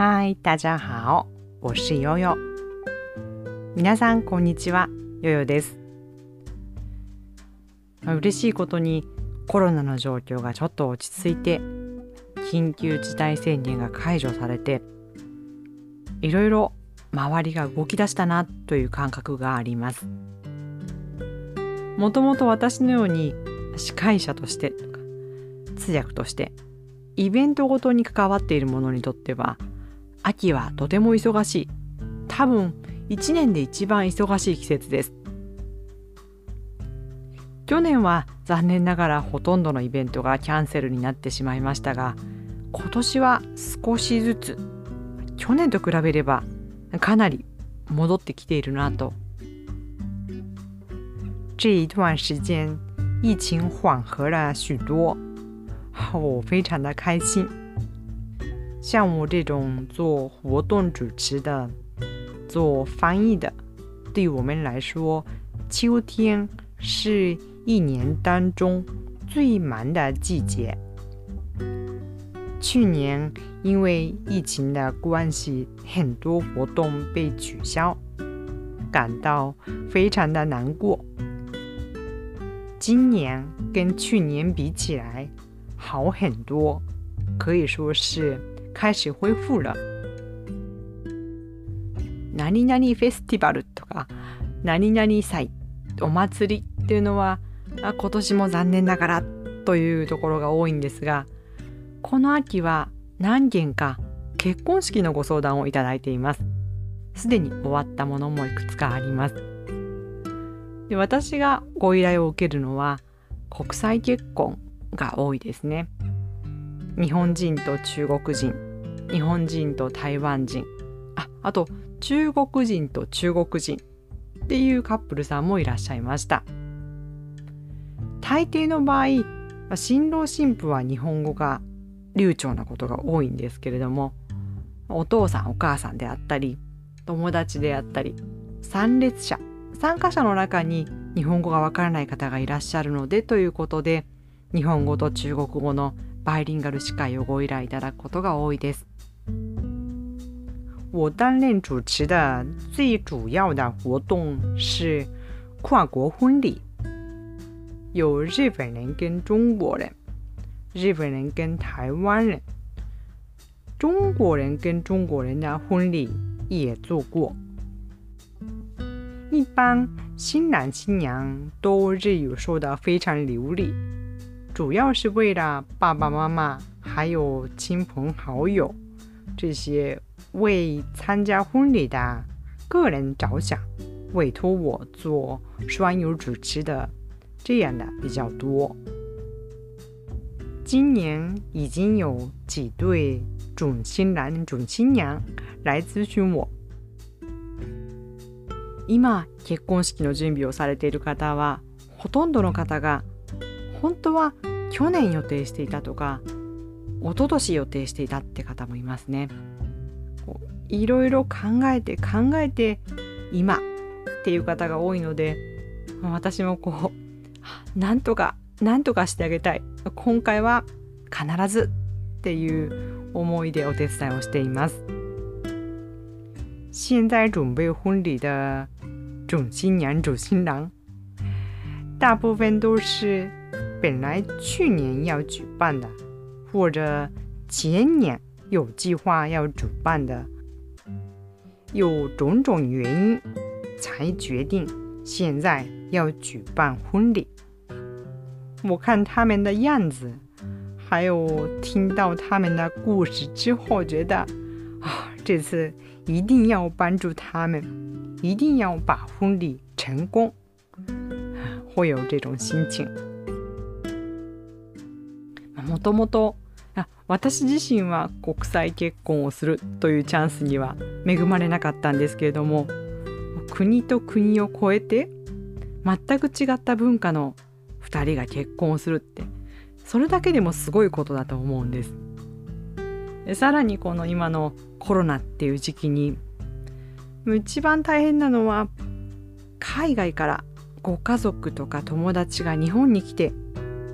嗨，大家好，我是悠悠。皆さんこんにちは、ヨヨです。嬉しいことにコロナの状況がちょっと落ち着いて緊急事態宣言が解除されていろいろ周りが動き出したなという感覚がありますもともと私のように司会者として通訳としてイベントごとに関わっている者にとっては秋はとても忙しい。多分1年で一番忙しい季節です。去年は残念ながらほとんどのイベントがキャンセルになってしまいましたが今年は少しずつ去年と比べればかなり戻ってきているなと。这一段时间疫情缓和了许多我非常的开心。像我这种做活动主持的做翻译的对我们来说秋天是一年当中最忙的季节。去年因为疫情的关系，很多活动被取消，感到非常的难过。今年跟去年比起来好很多，可以说是开始恢复了。何々フェスティバルとか何々祭お祭りっていうのは今年も残念ながらというところが多いんですがこの秋は何件か結婚式のご相談をいただいています。すでに終わったものもいくつかあります。で私がご依頼を受けるのは国際結婚が多いですね。日本人と中国人。日本人と台湾人。ああと中国人と中国人っていうカップルさんもいらっしゃいました。大抵の場合新郎新婦は日本語が流暢なことが多いんですけれどもお父さんお母さんであったり友達であったり参列者参加者の中に日本語がわからない方がいらっしゃるのでということで日本語と中国語のバイリンガル司会をご依頼いただくことが多いです。我担任主持的最主要的活动是跨国婚礼。有日本人跟中国人，日本人跟台湾人，中国人跟中国人的婚礼也做过。一般新郎新娘都日语说的非常流利， 主要是为了爸爸妈妈还有亲朋好友这些为参加婚礼的个人着想，委托我做双语主持的。这样的比较多。今年已经有几对准新郎、准新娘来咨询我。今結婚式の準備をされている方はほとんどの方が 本当は去年予定していたとか一昨年予定していたって方もいますね。いろいろ考えて考えて今っていう方が多いので私もこう なんとかなんとかしてあげたい。今回は必ずっていう思いでお手伝いをしています。现在准备婚礼的准新娘、准新郎，大部分都是本来去年要举办的，或者前年有计划要主办的，有种种原因才决定现在要举办婚礼。我看他们的样子，还有听到他们的故事之后，觉得啊，这次一定要帮助他们，一定要把婚礼成功，会有这种心情。もともと私自身は国際結婚をするというチャンスには恵まれなかったんですけれども国と国を越えて全く違った文化の2人が結婚をするってそれだけでもすごいことだと思うんです。でさらにこの今のコロナっていう時期に一番大変なのは海外からご家族とか友達が日本に来て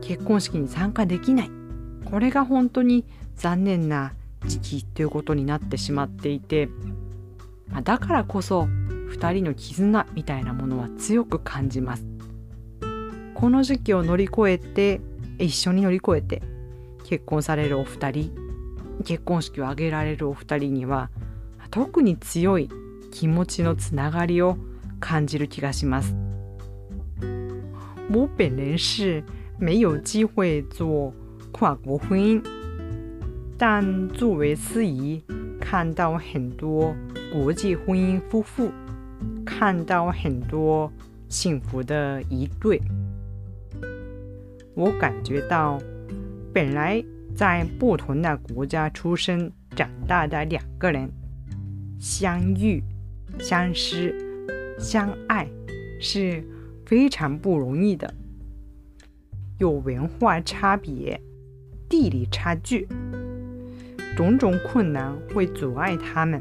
結婚式に参加できないこれが本当に残念な時期ということになってしまっていてだからこそ2人の絆みたいなものは強く感じますこの時期を乗り越えて一緒に乗り越えて結婚されるお二人結婚式を挙げられるお二人には特に強い気持ちのつながりを感じる気がします。我本人是没有机会做跨国婚姻，但作为司仪，看到很多国际婚姻夫妇，看到很多幸福的一对，我感觉到本来在不同的国家出生长大的两个人相遇、相识、相爱是非常不容易的。有文化差别、地理差距，种种困难会阻碍他们。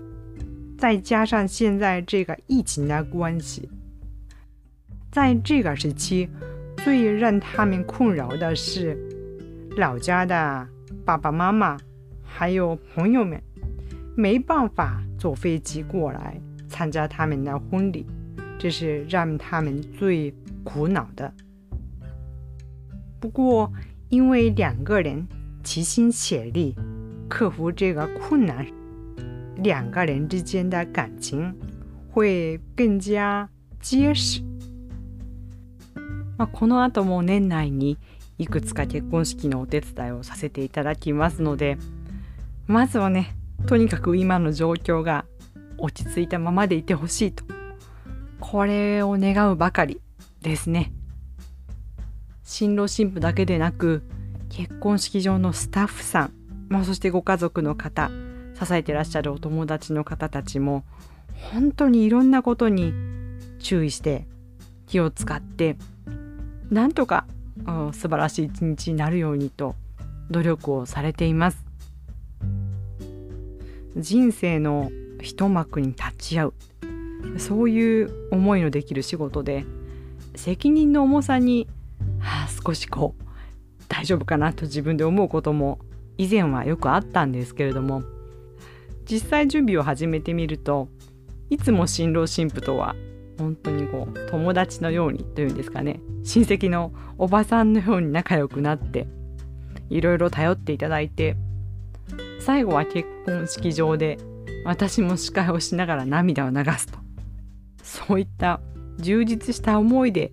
再加上现在这个疫情的关系，在这个时期，最让他们困扰的是老家的爸爸妈妈还有朋友们没办法坐飞机过来参加他们的婚礼，这是让他们最苦恼的。不过，因为两个人齐心协力克服这个困难，两个人之间的感情会更加结实。まあ、この後も年内にいくつか結婚式のお手伝いをさせていただきますのでまずはねとにかく今の状況が落ち着いたままでいてほしいとこれを願うばかりですね。新郎新婦だけでなく結婚式場のスタッフさん、まあ、そしてご家族の方支えてらっしゃるお友達の方たちも本当にいろんなことに注意して気を使ってなんとか素晴らしい一日になるようにと努力をされています。人生の一幕に立ち会う。そういう思いのできる仕事で責任の重さにはあ、少しこう大丈夫かなと自分で思うことも以前はよくあったんですけれども。実際準備を始めてみるといつも新郎新婦とは本当にこう友達のようにというんですかね。親戚のおばさんのように仲良くなっていろいろ頼っていただいて最後は結婚式場で私も司会をしながら涙を流すと。そういった充実した思いで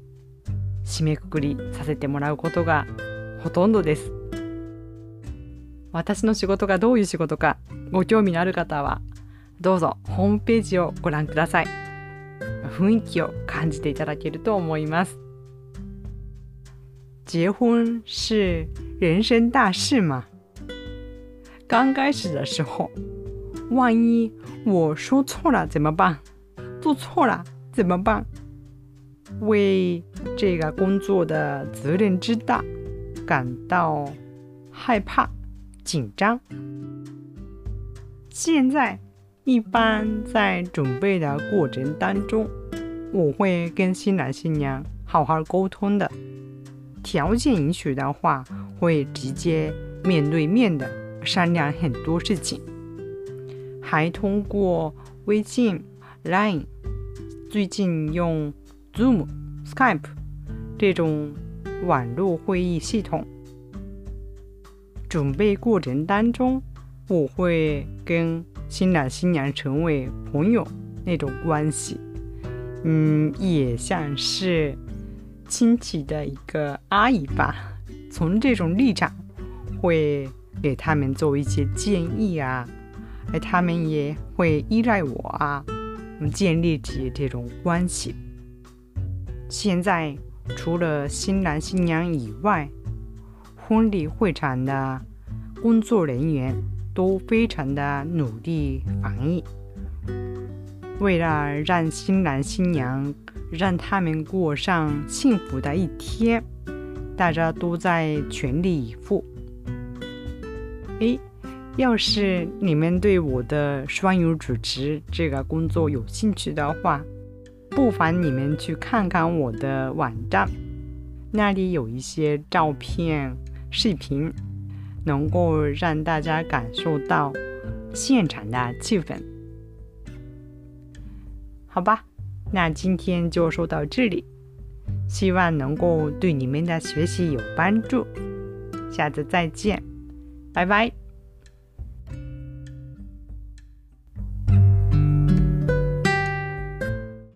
締めくくりさせてもらうことがほとんどです。私の仕事がどういう仕事かご興味のある方はどうぞホームページをご覧ください。雰囲気を感じていただけると思います。结婚是人生大事吗？刚开始的时候万一我说错了怎么办？做错了怎么办？为这个工作的责任之大感到害怕、紧张。现在一般在准备的过程当中，我会跟新郎新娘好好沟通的。条件允许的话，会直接面对面的商量很多事情，还通过微信、Line，最近用。Zoom、Skype 这种网络会议系统，准备过程当中，我会跟新郎新娘成为朋友那种关系，嗯，也像是亲戚的一个阿姨吧。从这种立场，会给他们做一些建议啊，而他们也会依赖我啊，建立起这种关系。现在除了新郎新娘以外，婚礼会场的工作人员都非常的努力防疫。为了让新郎新娘让他们过上幸福的一天，大家都在全力以赴。诶，要是你们对我的双语主持这个工作有兴趣的话，不妨你们去看看我的网站，那里有一些照片、视频，能够让大家感受到现场的气氛。好吧，那今天就说到这里，希望能够对你们的学习有帮助。下次再见，拜拜。